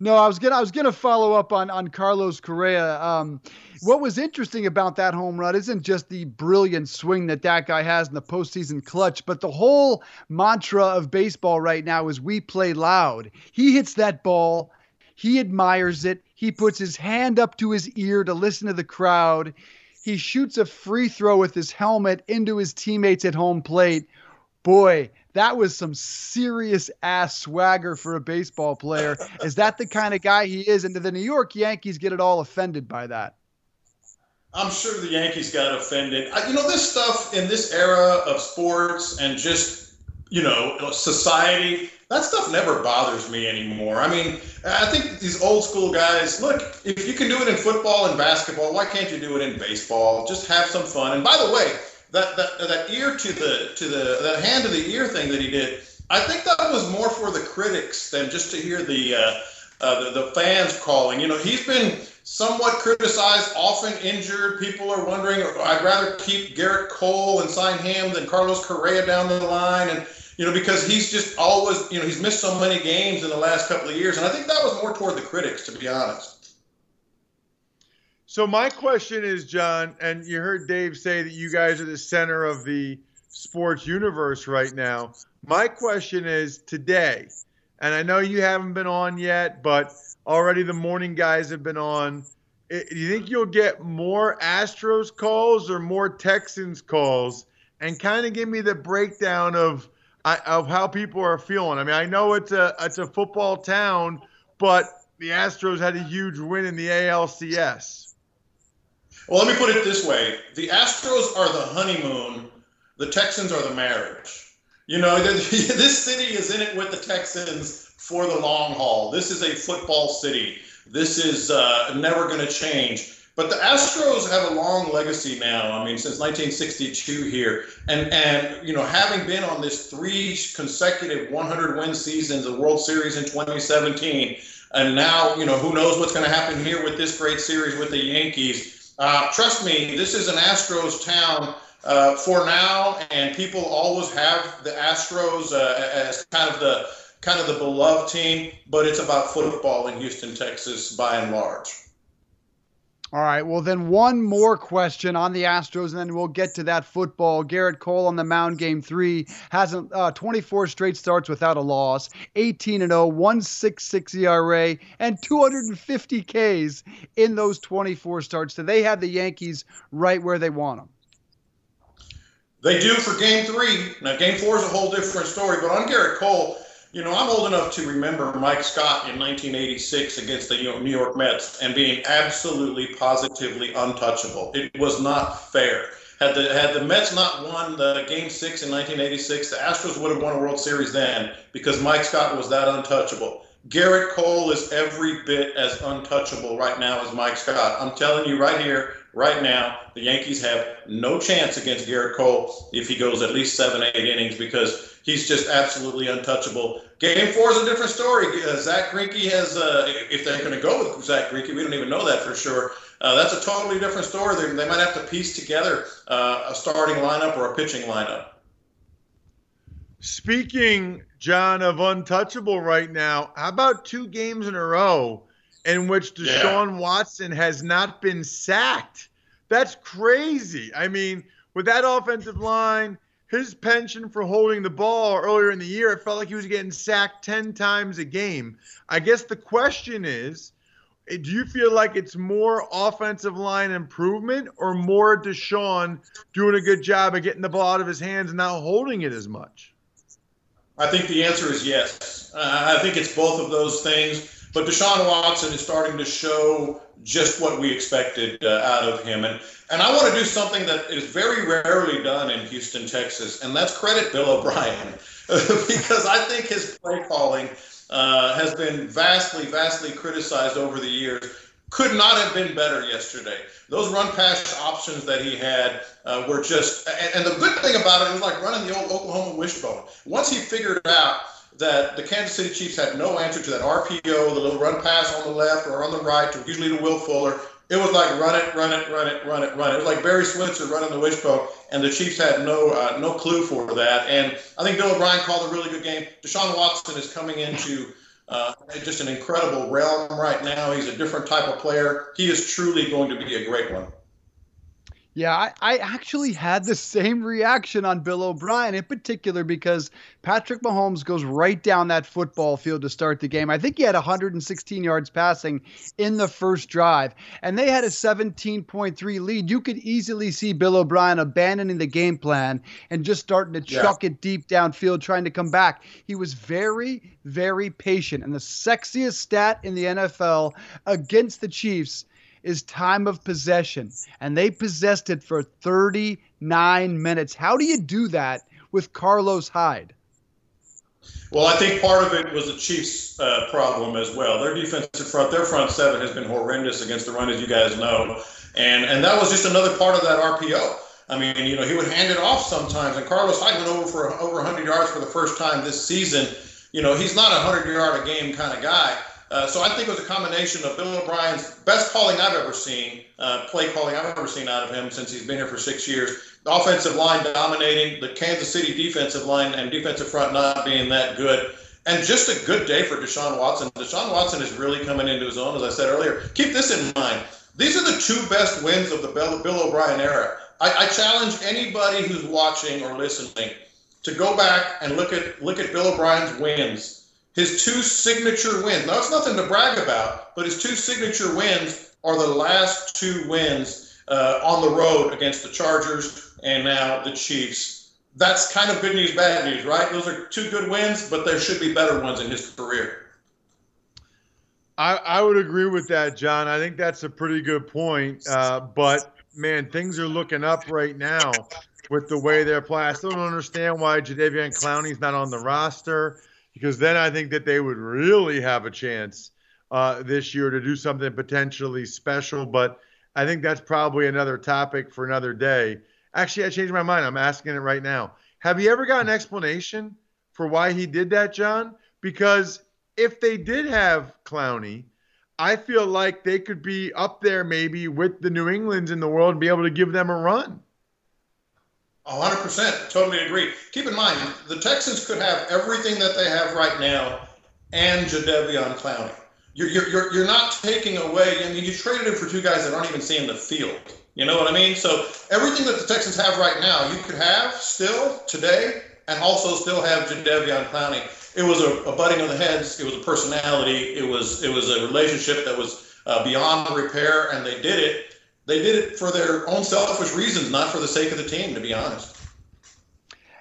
No, I was gonna I was gonna follow up on on Carlos Correa. Um, what was interesting about that home run isn't just the brilliant swing that that guy has in the postseason clutch, but the whole mantra of baseball right now is we play loud. He hits that ball, he admires it, he puts his hand up to his ear to listen to the crowd. He shoots a free throw with his helmet into his teammates at home plate. Boy, that was some serious ass swagger for a baseball player. Is that the kind of guy he is? And do the New York Yankees get it all offended by that? I'm sure the Yankees got offended. I, you know, this stuff in this era of sports and just, you know, society, that stuff never bothers me anymore. I mean, I think these old school guys, look, if you can do it in football and basketball, why can't you do it in baseball? Just have some fun. And by the way, that, that, that ear to the, to the, that hand to the ear thing that he did, I think that was more for the critics than just to hear the, uh, uh, the, the fans calling. You know, he's been somewhat criticized, often injured. People are wondering, I'd rather keep Gerrit Cole and sign him than Carlos Correa down the line. And, you know, because he's just always, you know, he's missed so many games in the last couple of years. And I think that was more toward the critics, to be honest. So my question is, John, and you heard Dave say that you guys are the center of the sports universe right now. My question is today, and I know you haven't been on yet, but already the morning guys have been on. Do you think you'll get more Astros calls or more Texans calls? And kind of give me the breakdown of of how people are feeling. I mean, I know it's a it's a football town, but the Astros had a huge win in the ALCS. Well, let me put it this way: the Astros are the honeymoon, the Texans are the marriage. You know, [LAUGHS] this city is in it with the Texans for the long haul. This is a football city. This is uh, never going to change. But the Astros have a long legacy now. I mean, since 1962 here, and and you know, having been on this three consecutive 100 win seasons, the World Series in 2017, and now you know who knows what's going to happen here with this great series with the Yankees. Uh, trust me, this is an Astros town uh, for now, and people always have the Astros uh, as kind of the kind of the beloved team. But it's about football in Houston, Texas, by and large. All right. Well, then one more question on the Astros, and then we'll get to that football. Gerrit Cole on the mound, game three, has uh, 24 straight starts without a loss, 18 and 0, 166 ERA, and 250 Ks in those 24 starts. So they have the Yankees right where they want them. They do for game three. Now, game four is a whole different story, but on Gerrit Cole, you know, I'm old enough to remember Mike Scott in 1986 against the New York Mets and being absolutely, positively untouchable. It was not fair. Had the had the Mets not won the Game Six in 1986, the Astros would have won a World Series then because Mike Scott was that untouchable. Gerrit Cole is every bit as untouchable right now as Mike Scott. I'm telling you right here, right now, the Yankees have no chance against Gerrit Cole if he goes at least seven, eight innings because he's just absolutely untouchable. Game four is a different story. Uh, Zack Greinke has, uh, if they're going to go with Zack Greinke, we don't even know that for sure. Uh, that's a totally different story. They, they might have to piece together uh, a starting lineup or a pitching lineup. Speaking, John, of untouchable right now, how about two games in a row in which Deshaun yeah. Watson has not been sacked? That's crazy. I mean, with that offensive line, his pension for holding the ball earlier in the year, it felt like he was getting sacked 10 times a game. I guess the question is do you feel like it's more offensive line improvement or more Deshaun doing a good job of getting the ball out of his hands and not holding it as much? I think the answer is yes. Uh, I think it's both of those things. But Deshaun Watson is starting to show just what we expected uh, out of him. And, and I want to do something that is very rarely done in Houston, Texas, and that's credit Bill O'Brien. [LAUGHS] because I think his play calling uh, has been vastly, vastly criticized over the years could not have been better yesterday. Those run pass options that he had uh, were just, and, and, the good thing about it, was like running the old Oklahoma wishbone. Once he figured out that the Kansas City Chiefs had no answer to that RPO, the little run pass on the left or on the right, to usually to Will Fuller, it was like run it, run it, run it, run it, run it. It was like Barry Switzer running the wishbone, and the Chiefs had no uh, no clue for that. And I think Bill O'Brien called a really good game. Deshaun Watson is coming into Uh, just an incredible realm right now. He's a different type of player. He is truly going to be a great one. Yeah, I, I, actually had the same reaction on Bill O'Brien in particular because Patrick Mahomes goes right down that football field to start the game. I think he had 116 yards passing in the first drive, and they had a 17.3 lead. You could easily see Bill O'Brien abandoning the game plan and just starting to yeah. chuck it deep downfield, trying to come back. He was very, very patient. And the sexiest stat in the NFL against the Chiefs is time of possession, and they possessed it for 39 minutes. How do you do that with Carlos Hyde? Well, I think part of it was the Chiefs' uh, problem as well. Their defensive front, their front seven has been horrendous against the run, as you guys know, and and that was just another part of that RPO. I mean, you know, he would hand it off sometimes, and Carlos Hyde went over for over 100 yards for the first time this season. You know, he's not a 100 yard a game kind of guy. Uh, so I think it was a combination of Bill O'Brien's best calling I've ever seen, uh, play calling I've ever seen out of him since he's been here for six years. The offensive line dominating, the Kansas City defensive line and defensive front not being that good, and just a good day for Deshaun Watson. Deshaun Watson is really coming into his own, as I said earlier. Keep this in mind. These are the two best wins of the Bill, O'Brien era. I, I challenge anybody who's watching or listening to go back and look at look at Bill O'Brien's wins his two signature wins. Now, it's nothing to brag about, but his two signature wins are the last two wins uh, on the road against the Chargers and now the Chiefs. That's kind of good news, bad news, right? Those are two good wins, but there should be better ones in his career. I, I would agree with that, John. I think that's a pretty good point. Uh, but man, things are looking up right now with the way they're playing. I still don't understand why Jadeveon Clowney's not on the roster because then I think that they would really have a chance uh, this year to do something potentially special. But I think that's probably another topic for another day. Actually, I changed my mind. I'm asking it right now. Have you ever got an explanation for why he did that, John? Because if they did have Clowney, I feel like they could be up there maybe with the New Englands in the world and be able to give them a run. 100%. Totally agree. Keep in mind, the Texans could have everything that they have right now and Jadeveon Clowney. You're, you're, you're not taking away, I mean, you traded him for two guys that aren't even seeing the field. You know what I mean? So everything that the Texans have right now, you could have still today and also still have Jadeveon Clowney. It was a, a butting of the heads. It was a personality. It was it was a relationship that was uh, beyond repair, and they did it they did it for their own selfish reasons, not for the sake of the team, to be honest.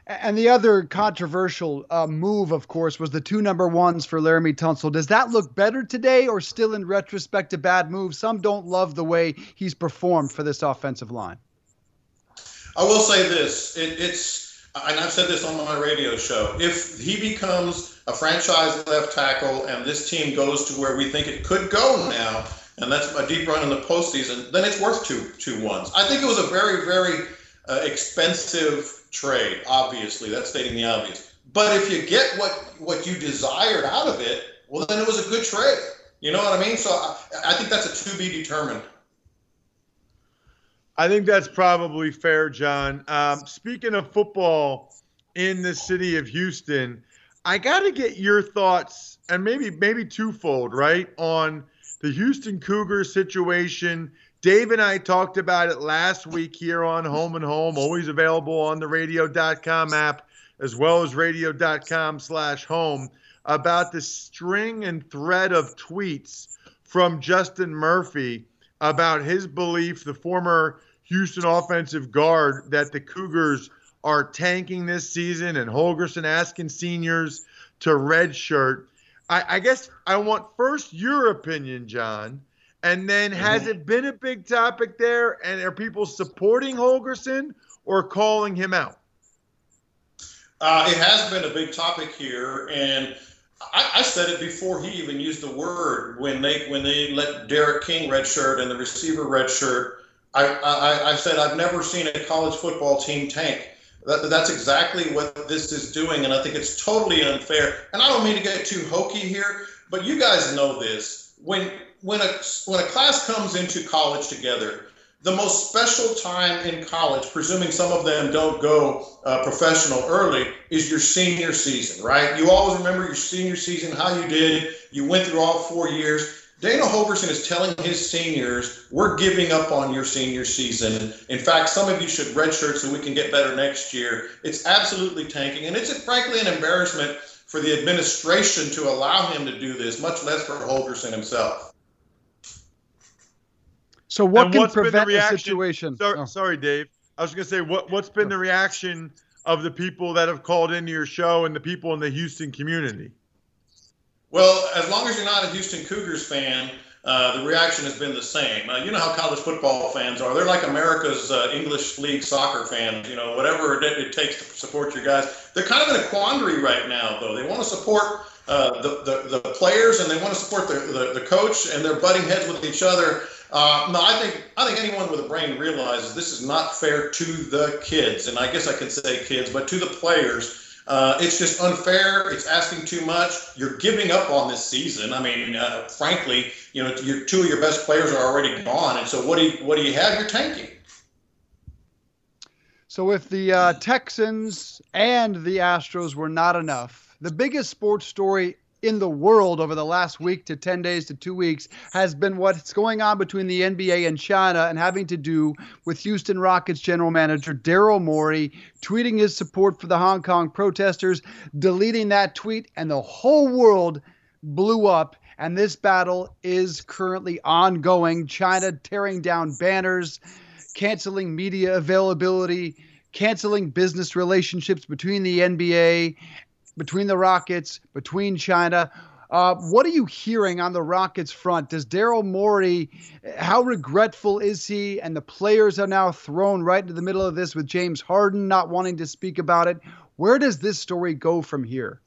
And the other controversial uh, move, of course, was the two number ones for Laremy Tunsil. Does that look better today, or still in retrospect a bad move? Some don't love the way he's performed for this offensive line. I will say this: it, it's, and I've said this on my radio show. If he becomes a franchise left tackle, and this team goes to where we think it could go now, and that's a deep run in the postseason, then it's worth two two ones. I think it was a very very uh, expensive trade. Obviously, that's stating the obvious. But if you get what what you desired out of it, well, then it was a good trade. You know what I mean? So I, I think that's a to be determined. I think that's probably fair, John. Um, speaking of football in the city of Houston, I got to get your thoughts, and maybe maybe twofold, right, on the Houston Cougars situation. Dave and I talked about it last week here on Home and Home, always available on the radio.com app as well as radio.com slash home about the string and thread of tweets from Justin Murphy about his belief, the former Houston offensive guard, that the Cougars are tanking this season and Holgorsen asking seniors to redshirt. I, I guess I want first your opinion, John, and then has it been a big topic there? And are people supporting Holgorsen or calling him out? Uh, it has been a big topic here, and I, I, said it before he even used the word when they when they let D'Eriq King redshirt and the receiver redshirt. I, I I said I've never seen a college football team tank. That, that's exactly what this is doing, and I think it's totally unfair. And I don't mean to get too hokey here, but you guys know this. When when a when a class comes into college together, the most special time in college, presuming some of them don't go uh, professional early, is your senior season, right? You always remember your senior season, how you did. You went through all four years. Dana Holgorsen is telling his seniors, we're giving up on your senior season. In fact, some of you should redshirt so we can get better next year. It's absolutely tanking. And it's frankly an embarrassment for the administration to allow him to do this, much less for Holgorsen himself. So what And can what's been the prevent the situation? Sorry, Oh. sorry, Dave. I was going to say what what's been the reaction of the people that have called into your show and the people in the Houston community? Well, as long as you're not a Houston Cougars fan, uh, the reaction has been the same. Uh, you know how college football fans are. They're like America's uh, English League soccer fans. You know, whatever it, takes to support your guys. They're kind of in a quandary right now, though. They want to support uh, the, the, the players and they want to support the, the, the coach, and they're butting heads with each other. Uh, no, I think I think anyone with a brain realizes this is not fair to the kids, and I guess I can say kids, but to the players. Uh, it's just unfair. It's asking too much. You're giving up on this season. I mean, uh, frankly, you know, your two of your best players are already gone, and so what do you what do you have? You're tanking. So if the uh, Texans and the Astros were not enough, the biggest sports story in the world over the last week to 10 days to two weeks has been what's going on between the NBA and China and having to do with Houston Rockets general manager Daryl Morey tweeting his support for the Hong Kong protesters, deleting that tweet, and the whole world blew up. And this battle is currently ongoing. China tearing down banners, canceling media availability, canceling business relationships between the NBA, between the Rockets, between China. Uh, what are you hearing on the Rockets front? Does Daryl Morey, how regretful is he? And the players are now thrown right into the middle of this with James Harden not wanting to speak about it. Where does this story go from here?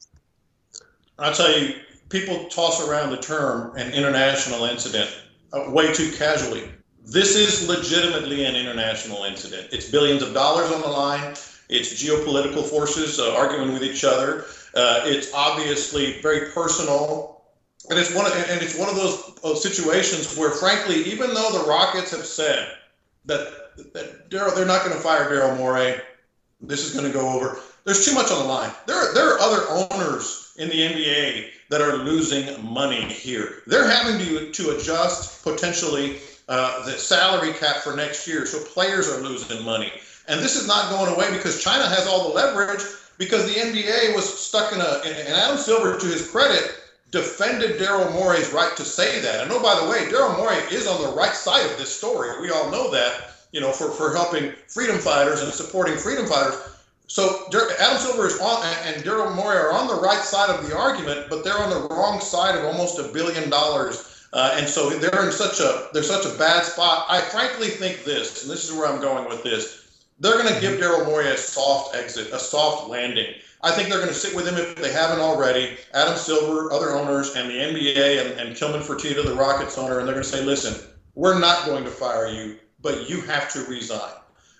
I'll tell you, people toss around the term an international incident uh, way too casually. This is legitimately an international incident. It's billions of dollars on the line. It's geopolitical forces uh, arguing with each other. Uh, it's obviously very personal, and it's one of, and it's one of those situations where, frankly, even though the Rockets have said that that Daryl, they're not going to fire Daryl Morey, this is going to go over. There's too much on the line. There, are- there are other owners in the NBA that are losing money here. They're having to to adjust potentially uh, the salary cap for next year, so players are losing money. And this is not going away because China has all the leverage because the NBA was stuck in a. And Adam Silver, to his credit, defended Daryl Morey's right to say that. And oh, by the way, Daryl Morey is on the right side of this story. We all know that. You know, for for helping freedom fighters and supporting freedom fighters. So Adam Silver is on, and Daryl Morey are on the right side of the argument, but they're on the wrong side of almost a billion dollars, uh, and so they're in such a they're such a bad spot. I frankly think this, and this is where I'm going with this. They're going to give Daryl Morey a soft exit, a soft landing. I think they're going to sit with him if they haven't already. Adam Silver, other owners, and the NBA, and, and Tillman Fertitta, the Rockets owner, and they're going to say, "Listen, we're not going to fire you, but you have to resign."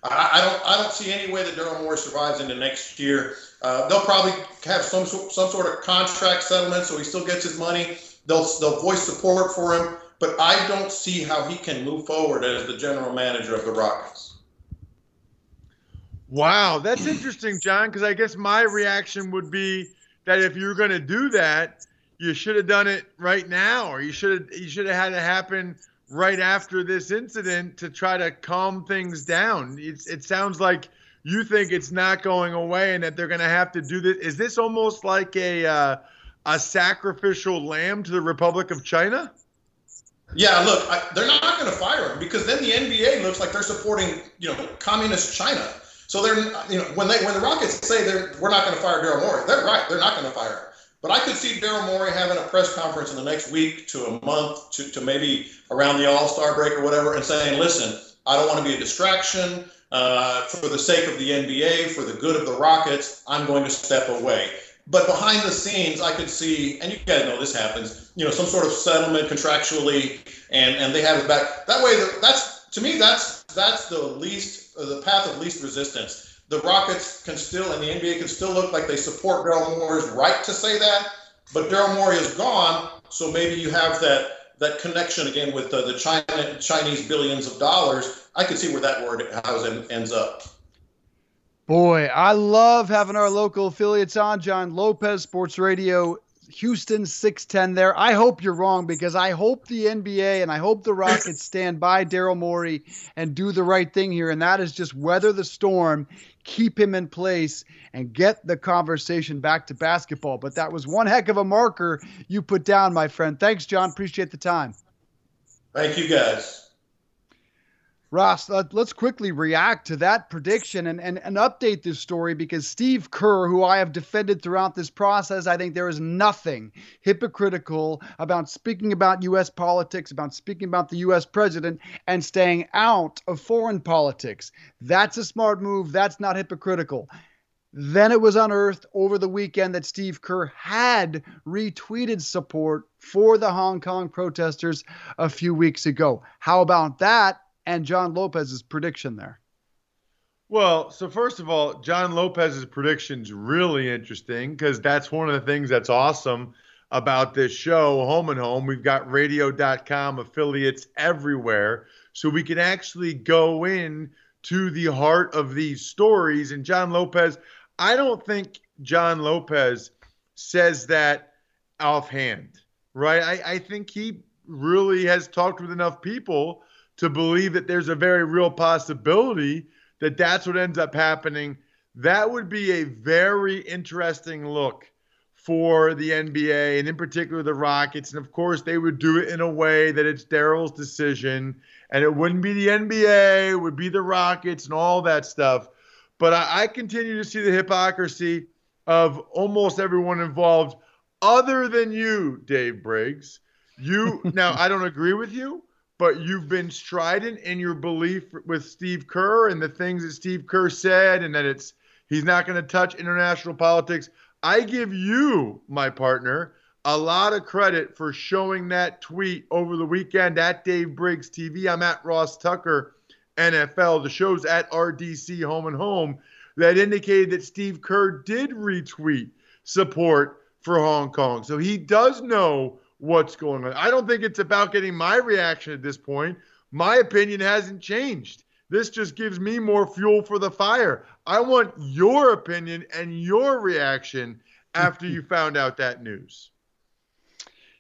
I, I don't I don't see any way that Daryl Morey survives into next year. Uh, they'll probably have some some sort of contract settlement, so he still gets his money. They'll they'll voice support for him, but I don't see how he can move forward as the general manager of the Rockets. Wow, that's interesting, John, because I guess my reaction would be that if you're going to do that, you should have done it right now, or you should have you should have had it happen right after this incident to try to calm things down. It's, it sounds like you think it's not going away and that they're going to have to do this. Is this almost like a uh, a sacrificial lamb to the Republic of China? Yeah, look, I, they're not going to fire him because then the NBA looks like they're supporting, you know, communist China. So they're, you know, when they when the Rockets say they're we're not going to fire Daryl Morey, they're right. They're not going to fire him. But I could see Daryl Morey having a press conference in the next week to a month to, to maybe around the All Star break or whatever, and saying, "Listen, I don't want to be a distraction uh, for the sake of the NBA, for the good of the Rockets. I'm going to step away." But behind the scenes, I could see, and you guys know this happens, you know, some sort of settlement contractually, and and they have it back. That way, that's to me, that's that's the least, the path of least resistance. The Rockets can still, and the NBA can still look like they support Daryl Morey's right to say that, but Daryl Morey is gone, so maybe you have that that connection again with uh, the China Chinese billions of dollars. I can see where that word it ends up. Boy, I love having our local affiliates on. John Lopez, Sports Radio, Houston 610 there. I hope you're wrong because I hope the NBA and I hope the Rockets [LAUGHS] stand by Daryl Morey and do the right thing here. And that is just weather the storm, keep him in place, and get the conversation back to basketball. But that was one heck of a marker you put down, my friend. Thanks, John. Appreciate the time. Thank you, guys. Ross, let, us quickly react to that prediction and, and, and update this story because Steve Kerr, who I have defended throughout this process, I think there is nothing hypocritical about speaking about U.S. politics, about speaking about the U.S. president, and staying out of foreign politics. That's a smart move. That's not hypocritical. Then it was unearthed over the weekend that Steve Kerr had retweeted support for the Hong Kong protesters a few weeks ago. How about that? And John Lopez's prediction there? Well, so first of all, John Lopez's prediction is really interesting because that's one of the things that's awesome about this show, Home and Home. We've got radio.com affiliates everywhere. So we can actually go in to the heart of these stories. And John Lopez, I don't think John Lopez says that offhand, right? I, I think he really has talked with enough people to believe that there's a very real possibility that that's what ends up happening. That would be a very interesting look for the NBA and in particular the Rockets. And of course, they would do it in a way that it's Daryl's decision and it wouldn't be the NBA, it would be the Rockets and all that stuff. But I, I continue to see the hypocrisy of almost everyone involved, other than you, Dave Briggs. You [LAUGHS] now, I don't agree with you but you've been strident in your belief with Steve Kerr and the things that Steve Kerr said, and that it's he's not going to touch international politics. I give you, my partner, a lot of credit for showing that tweet over the weekend at Dave Briggs TV. I'm at Ross Tucker NFL. The show's at RDC Home and Home that indicated that Steve Kerr did retweet support for Hong Kong. So he does know what's going on. I don't think it's about getting my reaction at this point. My opinion hasn't changed. This just gives me more fuel for the fire. I want your opinion and your reaction after you found out that news.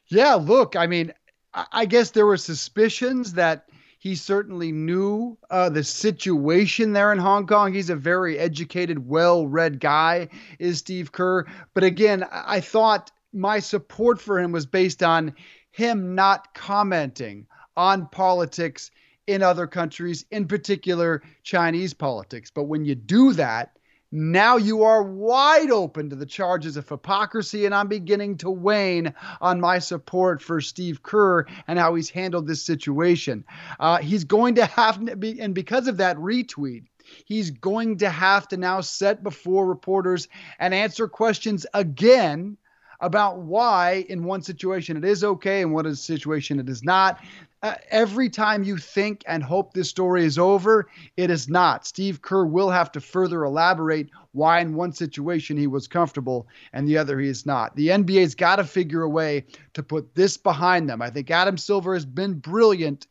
Yeah, look, I mean, I guess there were suspicions that he certainly knew uh, the situation there in Hong Kong. He's a very educated, well read guy, is Steve Kerr. But again, I thought my support for him was based on him not commenting on politics in other countries, in particular Chinese politics. But when you do that, now you are wide open to the charges of hypocrisy, and I'm beginning to wane on my support for Steve Kerr and how he's handled this situation. Uh, he's going to have to be, and because of that retweet, he's going to have to now set before reporters and answer questions again about why in one situation it is okay and what is a situation it is not. Uh, every time you think and hope this story is over, it is not. Steve Kerr will have to further elaborate why in one situation he was comfortable and the other he is not. The NBA's got to figure a way to put this behind them. I think Adam Silver has been brilliant.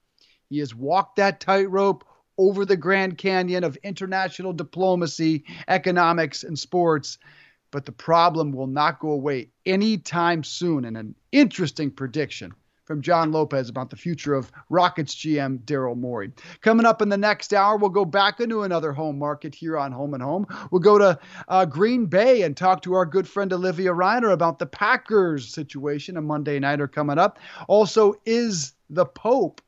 He has walked that tightrope over the Grand Canyon of international diplomacy, economics, and sports but the problem will not go away anytime soon. And an interesting prediction from John Lopez about the future of Rockets GM Daryl Morey. Coming up in the next hour, we'll go back into another home market here on Home and Home. We'll go to uh, Green Bay and talk to our good friend Olivia Reiner about the Packers situation. A Monday nighter coming up. Also, is the Pope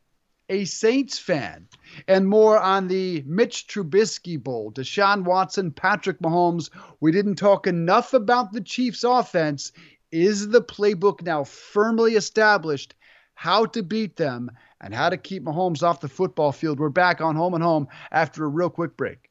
a Saints fan? and more on the Mitch Trubisky Bowl. Deshaun Watson, Patrick Mahomes. We didn't talk enough about the Chiefs' offense. Is the playbook now firmly established how to beat them and how to keep Mahomes off the football field? We're back on Home and Home after a real quick break.